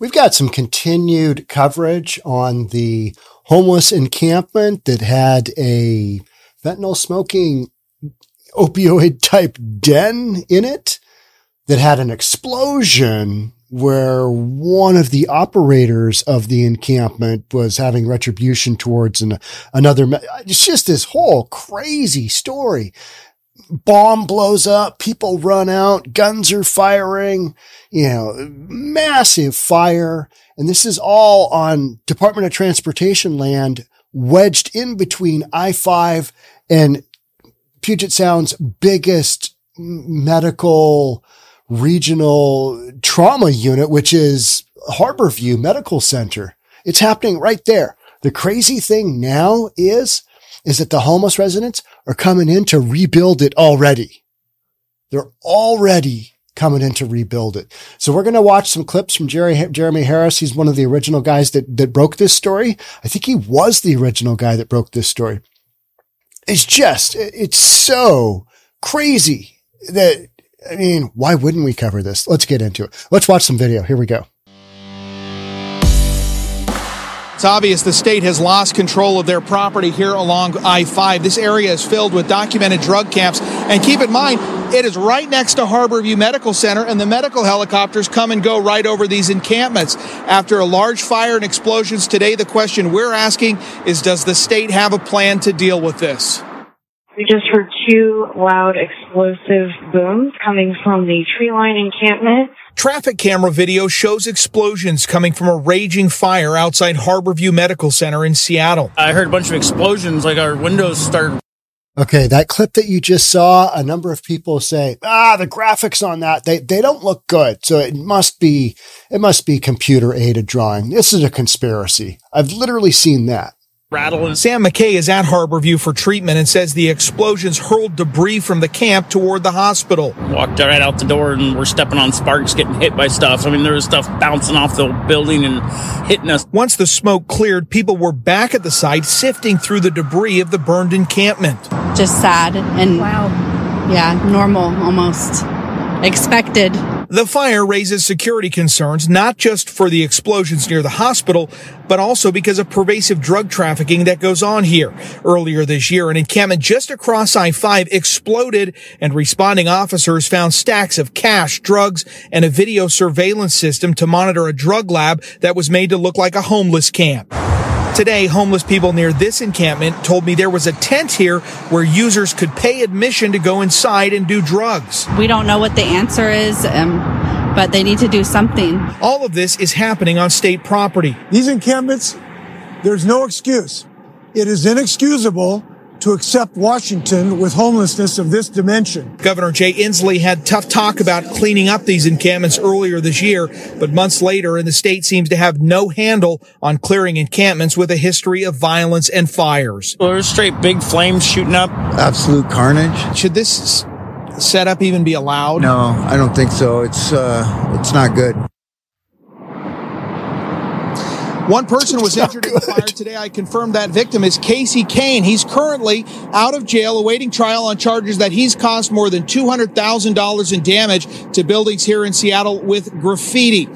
We've got some continued coverage on the homeless encampment that had a fentanyl smoking opioid type den in it that had an explosion where one of the operators of the encampment was having retribution towards an, another. It's just this whole crazy story. Bomb blows up, people run out, guns are firing, you know, massive fire. And this is all on Department of Transportation land wedged in between I-5 and Puget Sound's biggest medical regional trauma unit, which is Harborview Medical Center. It's happening right there. The crazy thing now is, is that the homeless residents are coming in to rebuild it already. They're already coming in to rebuild it. So we're going to watch some clips from Jerry, Jeremy Harris. He's one of the original guys that, that broke this story. I think he was the original guy that broke this story. It's just, it's so crazy that I mean, why wouldn't we cover this? Let's get into it. Let's watch some video. Here we go. It's obvious the state has lost control of their property here along I 5. This area is filled with documented drug camps. And keep in mind, it is right next to Harborview Medical Center, and the medical helicopters come and go right over these encampments. After a large fire and explosions today, the question we're asking is Does the state have a plan to deal with this? We just heard two loud explosive booms coming from the tree line encampment. Traffic camera video shows explosions coming from a raging fire outside Harborview Medical Center in Seattle. I heard a bunch of explosions, like our windows started. Okay, that clip that you just saw, a number of people say, ah, the graphics on that, they, they don't look good. So it must be, it must be computer aided drawing. This is a conspiracy. I've literally seen that rattle. Sam McKay is at Harborview for treatment and says the explosions hurled debris from the camp toward the hospital. Walked right out the door and we're stepping on sparks, getting hit by stuff. I mean, there was stuff bouncing off the building and hitting us. Once the smoke cleared, people were back at the site sifting through the debris of the burned encampment. Just sad and wow. yeah, normal almost. Expected. The fire raises security concerns, not just for the explosions near the hospital, but also because of pervasive drug trafficking that goes on here. Earlier this year, an encampment just across I-5 exploded and responding officers found stacks of cash, drugs, and a video surveillance system to monitor a drug lab that was made to look like a homeless camp. Today, homeless people near this encampment told me there was a tent here where users could pay admission to go inside and do drugs. We don't know what the answer is. Um, but they need to do something. All of this is happening on state property. These encampments, there's no excuse. It is inexcusable to accept Washington with homelessness of this dimension. Governor Jay Inslee had tough talk about cleaning up these encampments earlier this year, but months later, and the state seems to have no handle on clearing encampments with a history of violence and fires. Well, there's straight big flames shooting up. Absolute carnage. Should this setup even be allowed? No, I don't think so. It's uh, it's not good. One person was injured in the fire today. I confirmed that victim is Casey Kane. He's currently out of jail awaiting trial on charges that he's caused more than $200,000 in damage to buildings here in Seattle with graffiti.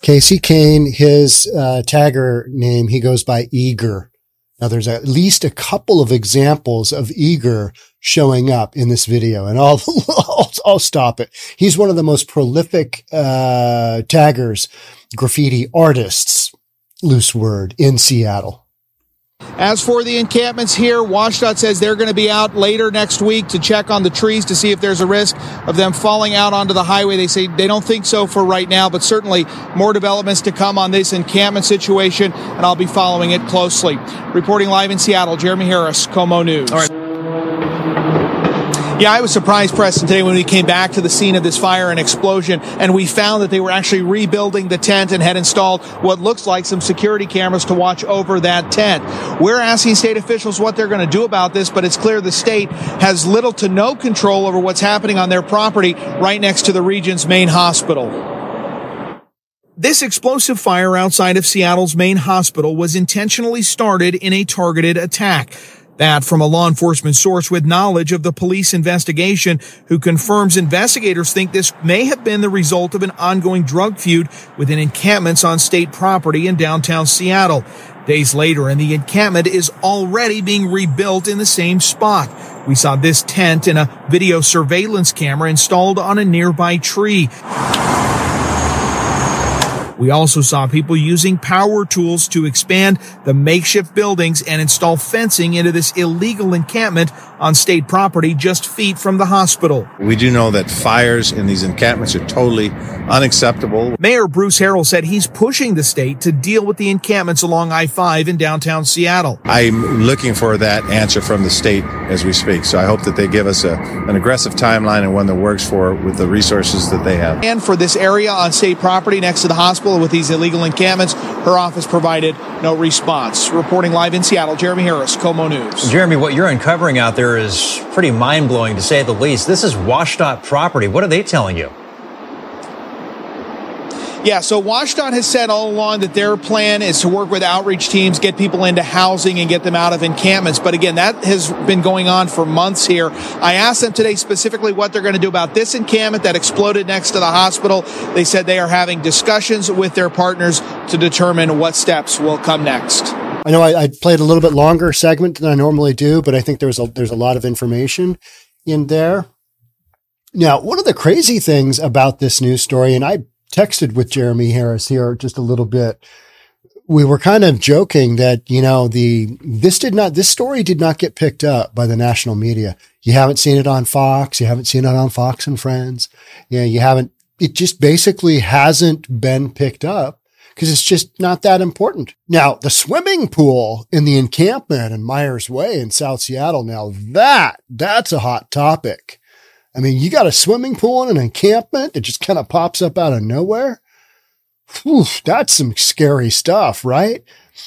Casey Kane, his uh, tagger name, he goes by Eager. Now there's at least a couple of examples of Eager showing up in this video and I'll, I'll, I'll stop it. He's one of the most prolific, uh, taggers graffiti artists, loose word, in Seattle. As for the encampments here, WashDOT says they're going to be out later next week to check on the trees to see if there's a risk of them falling out onto the highway. They say they don't think so for right now, but certainly more developments to come on this encampment situation, and I'll be following it closely. Reporting live in Seattle, Jeremy Harris, KOMO News. Yeah, I was surprised, Preston, today when we came back to the scene of this fire and explosion, and we found that they were actually rebuilding the tent and had installed what looks like some security cameras to watch over that tent. We're asking state officials what they're going to do about this, but it's clear the state has little to no control over what's happening on their property right next to the region's main hospital. This explosive fire outside of Seattle's main hospital was intentionally started in a targeted attack. That from a law enforcement source with knowledge of the police investigation who confirms investigators think this may have been the result of an ongoing drug feud within encampments on state property in downtown Seattle. Days later, and the encampment is already being rebuilt in the same spot. We saw this tent in a video surveillance camera installed on a nearby tree. We also saw people using power tools to expand the makeshift buildings and install fencing into this illegal encampment on state property just feet from the hospital. We do know that fires in these encampments are totally unacceptable. Mayor Bruce Harrell said he's pushing the state to deal with the encampments along I-5 in downtown Seattle. I'm looking for that answer from the state as we speak. So I hope that they give us a, an aggressive timeline and one that works for with the resources that they have. And for this area on state property next to the hospital with these illegal encampments, her office provided no response. Reporting live in Seattle, Jeremy Harris, KOMO News. Jeremy, what you're uncovering out there is pretty mind blowing to say the least. This is WashDOT property. What are they telling you? Yeah, so WashDOT has said all along that their plan is to work with outreach teams, get people into housing, and get them out of encampments. But again, that has been going on for months here. I asked them today specifically what they're going to do about this encampment that exploded next to the hospital. They said they are having discussions with their partners to determine what steps will come next. I know I, I played a little bit longer segment than I normally do, but I think there's a there's a lot of information in there. Now, one of the crazy things about this news story, and I texted with Jeremy Harris here just a little bit. We were kind of joking that, you know, the, this did not, this story did not get picked up by the national media. You haven't seen it on Fox. You haven't seen it on Fox and Friends. Yeah. You, know, you haven't, it just basically hasn't been picked up because it's just not that important. Now, the swimming pool in the encampment in Myers Way in South Seattle. Now that, that's a hot topic. I mean, you got a swimming pool in an encampment that just kind of pops up out of nowhere. Whew, that's some scary stuff, right?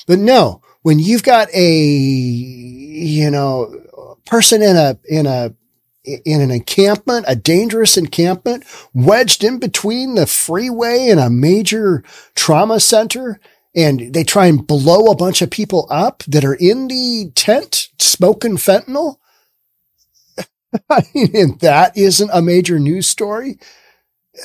But no, when you've got a, you know, person in a, in a, in an encampment, a dangerous encampment wedged in between the freeway and a major trauma center, and they try and blow a bunch of people up that are in the tent smoking fentanyl. I mean, that isn't a major news story.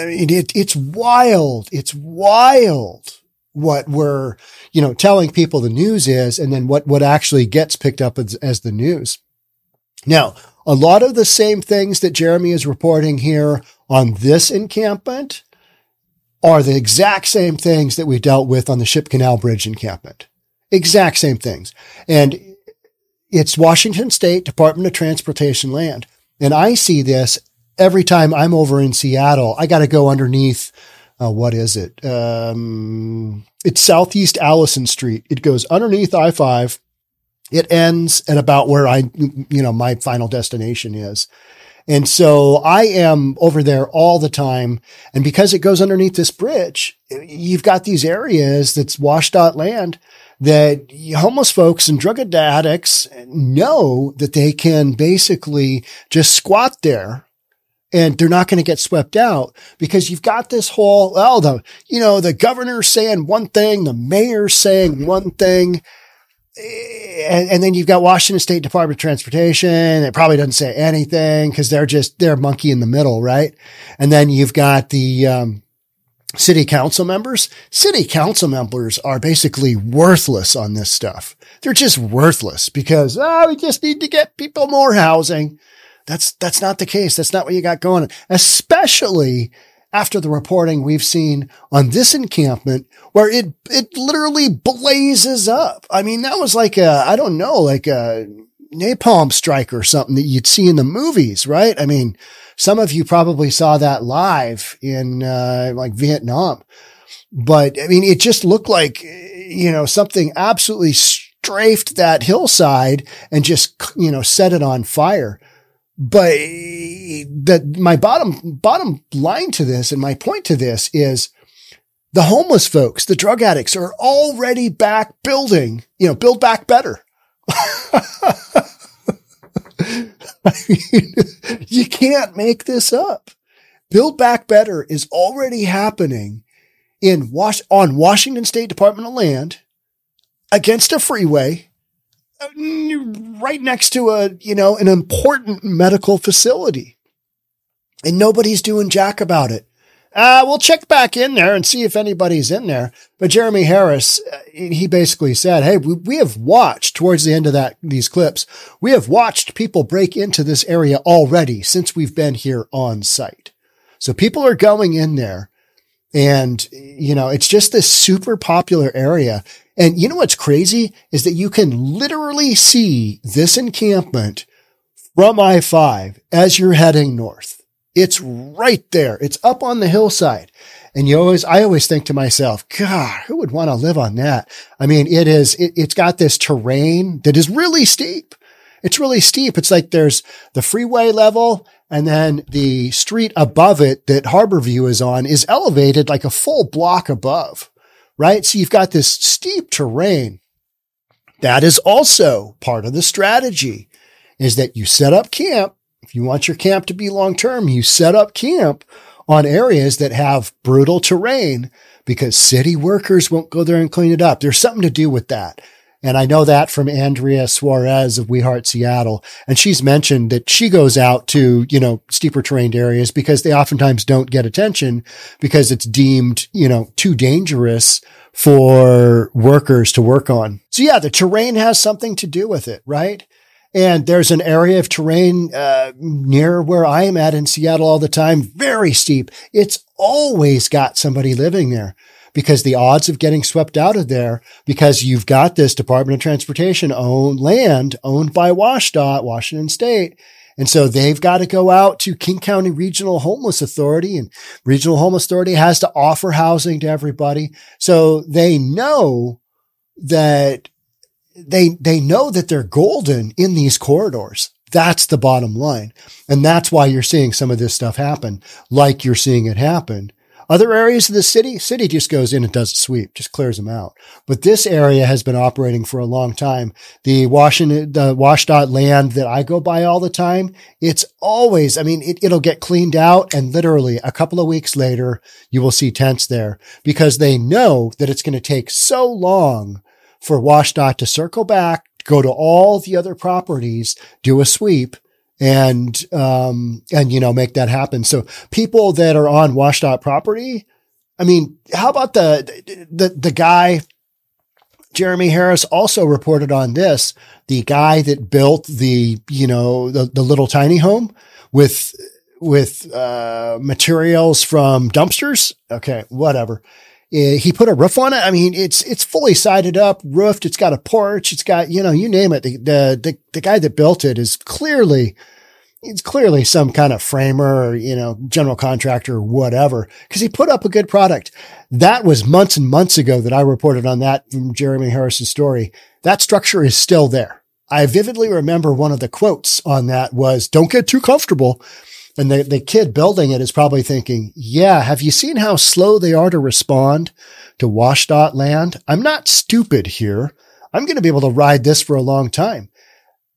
I mean, it, it's wild. It's wild what we're, you know, telling people the news is and then what, what actually gets picked up as, as the news. Now, a lot of the same things that Jeremy is reporting here on this encampment are the exact same things that we dealt with on the Ship Canal Bridge encampment. Exact same things. And it's Washington State Department of Transportation land. And I see this every time I'm over in Seattle. I got to go underneath. Uh, what is it? Um, it's Southeast Allison Street. It goes underneath I five. It ends at about where I, you know, my final destination is. And so I am over there all the time. And because it goes underneath this bridge, you've got these areas that's washed out land that homeless folks and drug addicts know that they can basically just squat there and they're not going to get swept out because you've got this whole, well, the, you know, the governor's saying one thing, the mayor's saying one thing. And, and, then you've got Washington State Department of Transportation. It probably doesn't say anything because they're just, they're monkey in the middle, right? And then you've got the, um, city council members. City council members are basically worthless on this stuff. They're just worthless because, oh, we just need to get people more housing. That's, that's not the case. That's not what you got going, especially after the reporting we've seen on this encampment where it, it literally blazes up. I mean, that was like a, I don't know, like a napalm strike or something that you'd see in the movies, right? I mean, some of you probably saw that live in, uh, like Vietnam, but I mean, it just looked like, you know, something absolutely strafed that hillside and just, you know, set it on fire. But that my bottom, bottom line to this and my point to this is the homeless folks, the drug addicts are already back building, you know, build back better. Mean, you can't make this up. Build Back Better is already happening in Wash on Washington State Department of Land against a freeway uh, right next to a, you know, an important medical facility. And nobody's doing jack about it. Uh, we'll check back in there and see if anybody's in there. But Jeremy Harris, uh, he basically said, Hey, we, we have watched towards the end of that, these clips, we have watched people break into this area already since we've been here on site. So people are going in there and, you know, it's just this super popular area. And you know what's crazy is that you can literally see this encampment from I-5 as you're heading north. It's right there. It's up on the hillside. And you always, I always think to myself, God, who would want to live on that? I mean, it is, it, it's got this terrain that is really steep. It's really steep. It's like there's the freeway level and then the street above it that Harborview is on is elevated like a full block above, right? So you've got this steep terrain. That is also part of the strategy is that you set up camp. If you want your camp to be long term, you set up camp on areas that have brutal terrain because city workers won't go there and clean it up. There's something to do with that. And I know that from Andrea Suarez of We Heart Seattle. And she's mentioned that she goes out to, you know, steeper terrained areas because they oftentimes don't get attention because it's deemed, you know, too dangerous for workers to work on. So yeah, the terrain has something to do with it, right? And there's an area of terrain uh, near where I am at in Seattle all the time, very steep. It's always got somebody living there because the odds of getting swept out of there, because you've got this Department of Transportation owned land owned by WashDOT, Washington State. And so they've got to go out to King County Regional Homeless Authority and Regional Homeless Authority has to offer housing to everybody. So they know that they, they know that they're golden in these corridors. That's the bottom line. And that's why you're seeing some of this stuff happen like you're seeing it happen other areas of the city, city just goes in and does a sweep, just clears them out. But this area has been operating for a long time. The Washington, the WashDOT land that I go by all the time, it's always, I mean, it, it'll get cleaned out and literally a couple of weeks later, you will see tents there because they know that it's going to take so long for WashDOT to circle back, go to all the other properties, do a sweep, and um and you know make that happen. So people that are on WashDOT property, I mean, how about the the the guy Jeremy Harris also reported on this, the guy that built the, you know, the, the little tiny home with with uh, materials from dumpsters. Okay, whatever. Uh, he put a roof on it. I mean, it's it's fully sided up, roofed. It's got a porch. It's got you know, you name it. The the the, the guy that built it is clearly it's clearly some kind of framer or, you know, general contractor or whatever, because he put up a good product. That was months and months ago that I reported on that from Jeremy Harris's story. That structure is still there. I vividly remember one of the quotes on that was, don't get too comfortable. And the, the kid building it is probably thinking, yeah, have you seen how slow they are to respond to WashDOT land? I'm not stupid here. I'm going to be able to ride this for a long time.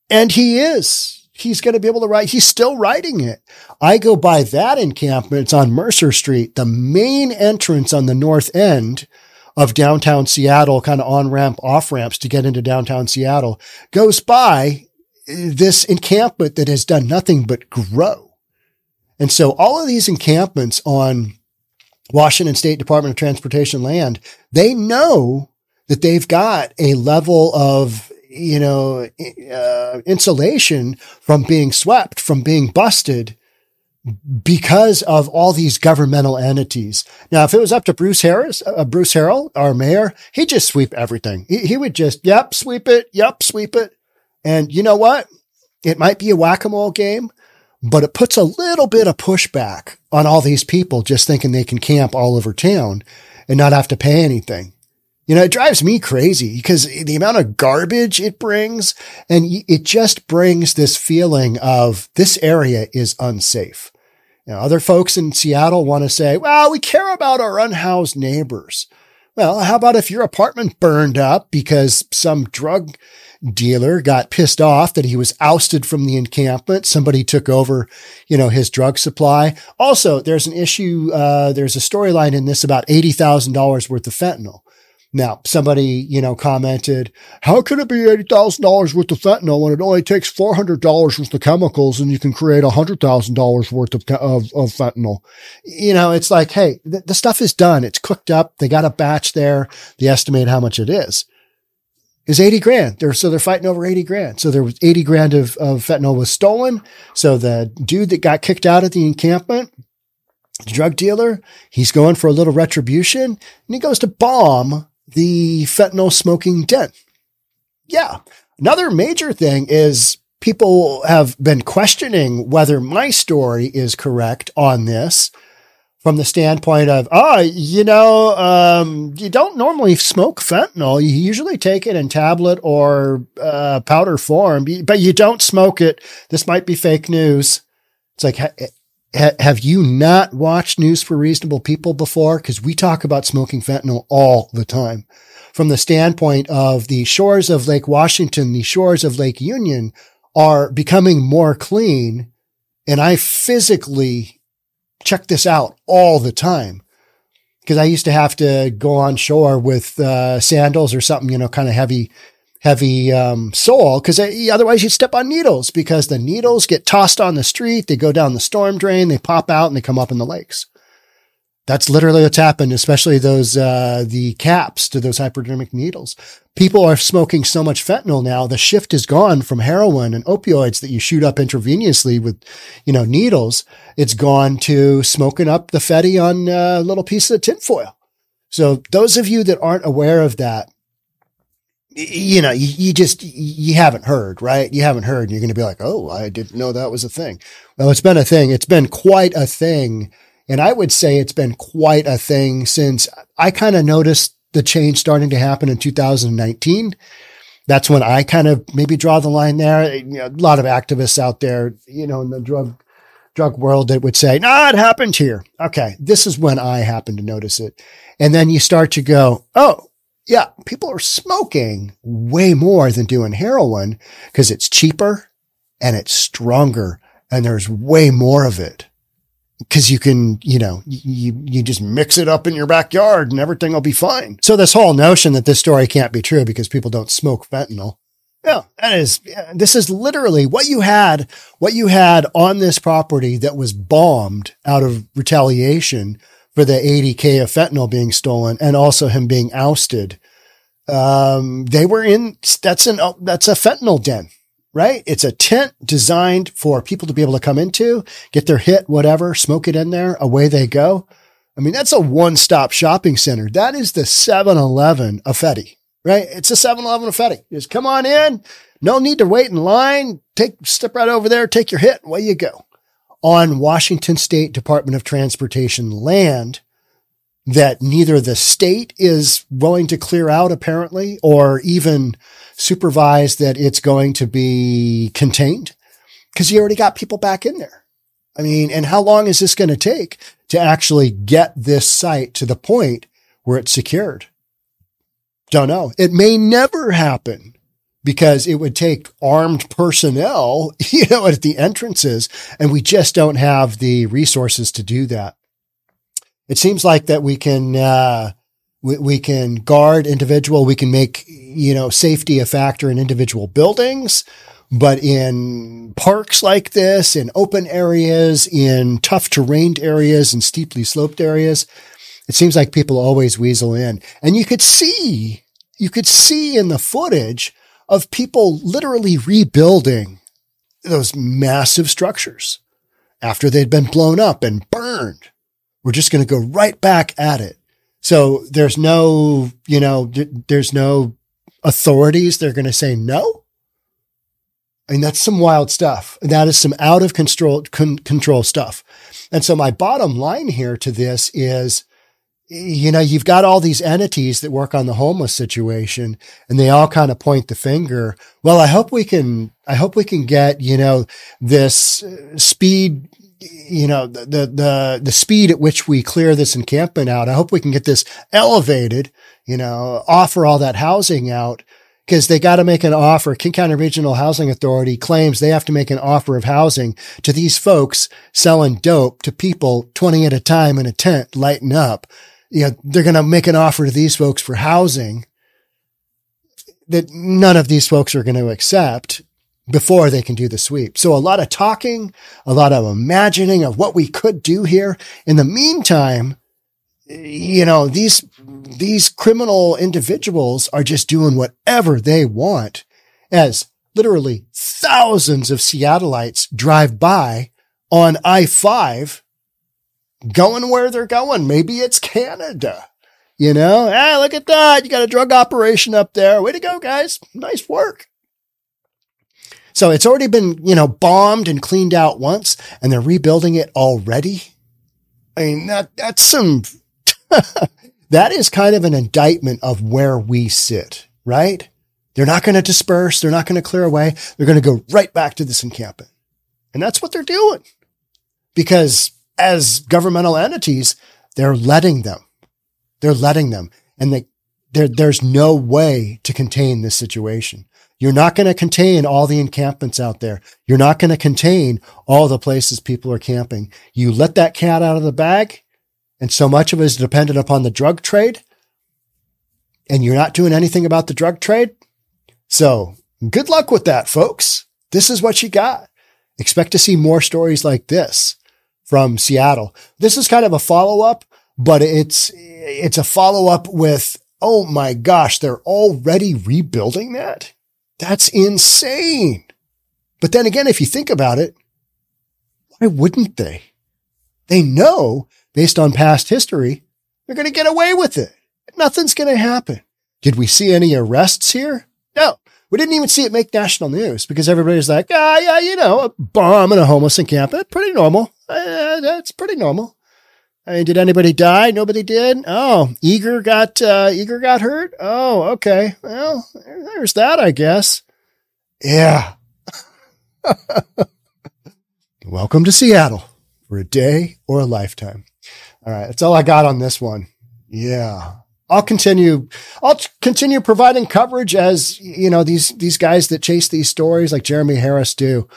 And he is. He's going to be able to ride. He's still riding it. I go by that encampment. It's on Mercer Street, the main entrance on the north end of downtown Seattle, kind of on ramp, off ramps to get into downtown Seattle goes by this encampment that has done nothing but grow. And so all of these encampments on Washington State Department of Transportation land, they know that they've got a level of, you know, uh, insulation from being swept, from being busted because of all these governmental entities. Now, if it was up to Bruce Harris, uh, Bruce Harrell, our mayor, he'd just sweep everything. He, he would just, yep, sweep it. Yep, sweep it. And you know what? It might be a whack-a-mole game, but it puts a little bit of pushback on all these people just thinking they can camp all over town and not have to pay anything. You know, it drives me crazy because the amount of garbage it brings and it just brings this feeling of this area is unsafe. You know, other folks in Seattle want to say, well, we care about our unhoused neighbors. Well, how about if your apartment burned up because some drug dealer got pissed off that he was ousted from the encampment. Somebody took over, you know, his drug supply. Also, there's an issue, uh, there's a storyline in this about $80,000 worth of fentanyl. Now, somebody, you know, commented, how could it be $80,000 worth of fentanyl when it only takes $400 worth of chemicals and you can create $100,000 worth of, of, of, fentanyl? You know, it's like, hey, the, the stuff is done. It's cooked up. They got a batch there. They estimate how much it is. Is 80 grand. They're, so they're fighting over 80 grand. So there was 80 grand of, of fentanyl was stolen. So the dude that got kicked out at the encampment, drug dealer, he's going for a little retribution and he goes to bomb the fentanyl smoking den. Yeah. Another major thing is people have been questioning whether my story is correct on this from the standpoint of, oh, you know, um, you don't normally smoke fentanyl. You usually take it in tablet or uh, powder form, but you don't smoke it. This might be fake news. It's like, ha- have you not watched News for Reasonable People before? Because we talk about smoking fentanyl all the time. From the standpoint of the shores of Lake Washington, the shores of Lake Union are becoming more clean. And I physically check this out all the time because I used to have to go on shore with uh, sandals or something, you know, kind of heavy, heavy um, sole because otherwise you'd step on needles because the needles get tossed on the street, they go down the storm drain, they pop out, and they come up in the lakes. That's literally what's happened, especially those, uh, the caps to those hypodermic needles. People are smoking so much fentanyl now. The shift is gone from heroin and opioids that you shoot up intravenously with, you know, needles. It's gone to smoking up the fetty on a little piece of tinfoil. So those of you that aren't aware of that, you know, you, you, just, you haven't heard, right? You haven't heard and you're going to be like, Oh, I didn't know that was a thing. Well, it's been a thing. It's been quite a thing and I would say it's been quite a thing since I kind of noticed the change starting to happen in 2019. That's when I kind of maybe draw the line there. You know, a lot of activists out there, you know, in the drug drug world that would say, "Nah, it happened here." Okay, this is when I happen to notice it, and then you start to go, "Oh, yeah, people are smoking way more than doing heroin because it's cheaper and it's stronger, and there's way more of it." Cause you can, you know, you, you just mix it up in your backyard and everything will be fine. So this whole notion that this story can't be true because people don't smoke fentanyl. Yeah, that is, this is literally what you had, what you had on this property that was bombed out of retaliation for the 80K of fentanyl being stolen and also him being ousted. Um, they were in, that's an, that's a fentanyl den right? It's a tent designed for people to be able to come into, get their hit, whatever, smoke it in there, away they go. I mean, that's a one stop shopping center. That is the 7 Eleven of Fetty, right? It's a 7 Eleven of Fetty. Just come on in. No need to wait in line. Take, step right over there, take your hit, away you go. On Washington State Department of Transportation land, that neither the state is willing to clear out apparently, or even supervise that it's going to be contained because you already got people back in there. I mean, and how long is this going to take to actually get this site to the point where it's secured? Don't know. It may never happen because it would take armed personnel, you know, at the entrances, and we just don't have the resources to do that. It seems like that we can, uh, we, we can guard individual. We can make, you know, safety a factor in individual buildings. But in parks like this, in open areas, in tough terrained areas and steeply sloped areas, it seems like people always weasel in. And you could see, you could see in the footage of people literally rebuilding those massive structures after they'd been blown up and burned. We're just going to go right back at it. So there's no, you know, there's no authorities. They're going to say no. I mean, that's some wild stuff. That is some out of control, con- control stuff. And so my bottom line here to this is, you know, you've got all these entities that work on the homeless situation and they all kind of point the finger. Well, I hope we can, I hope we can get, you know, this uh, speed you know, the, the, the speed at which we clear this encampment out. I hope we can get this elevated, you know, offer all that housing out because they got to make an offer. King County Regional Housing Authority claims they have to make an offer of housing to these folks selling dope to people 20 at a time in a tent, lighting up. You know, they're going to make an offer to these folks for housing that none of these folks are going to accept before they can do the sweep. So a lot of talking, a lot of imagining of what we could do here. In the meantime, you know, these, these criminal individuals are just doing whatever they want as literally thousands of Seattleites drive by on I-5 going where they're going. Maybe it's Canada. You know, ah, look at that. You got a drug operation up there. Way to go, guys. Nice work. So it's already been, you know, bombed and cleaned out once and they're rebuilding it already. I mean, that, that's some, that is kind of an indictment of where we sit, right? They're not going to disperse. They're not going to clear away. They're going to go right back to this encampment. And that's what they're doing because as governmental entities, they're letting them. They're letting them. And they, there, there's no way to contain this situation. You're not going to contain all the encampments out there. You're not going to contain all the places people are camping. You let that cat out of the bag and so much of it is dependent upon the drug trade and you're not doing anything about the drug trade. So good luck with that, folks. This is what you got. Expect to see more stories like this from Seattle. This is kind of a follow up, but it's, it's a follow up with, oh my gosh, they're already rebuilding that. That's insane. But then again, if you think about it, why wouldn't they? They know based on past history, they're going to get away with it. Nothing's going to happen. Did we see any arrests here? We didn't even see it make national news because everybody's like, ah, yeah, you know, a bomb in a homeless encampment. Pretty normal. Uh, that's pretty normal. I mean, did anybody die? Nobody did. Oh, Eager got uh, Eager got hurt. Oh, okay. Well, there's that, I guess. Yeah. Welcome to Seattle for a day or a lifetime. All right, that's all I got on this one. Yeah. I'll continue. I'll continue providing coverage as you know these these guys that chase these stories like Jeremy Harris do.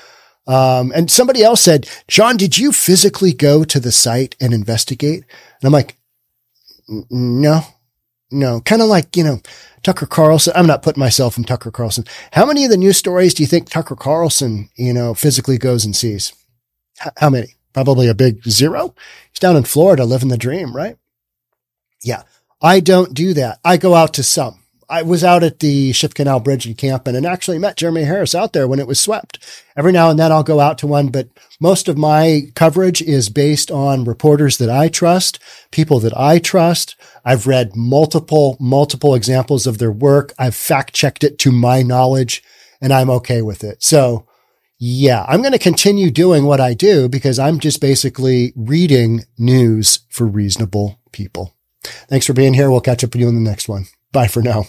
Um, and somebody else said, John, did you physically go to the site and investigate? And I'm like, no, no, kind of like, you know, Tucker Carlson. I'm not putting myself in Tucker Carlson. How many of the news stories do you think Tucker Carlson, you know, physically goes and sees? H- how many? Probably a big zero. He's down in Florida living the dream, right? Yeah. I don't do that. I go out to some. I was out at the Ship Canal Bridge encampment and actually met Jeremy Harris out there when it was swept. Every now and then I'll go out to one, but most of my coverage is based on reporters that I trust, people that I trust. I've read multiple, multiple examples of their work. I've fact checked it to my knowledge and I'm okay with it. So yeah, I'm going to continue doing what I do because I'm just basically reading news for reasonable people. Thanks for being here. We'll catch up with you in the next one. Bye for now.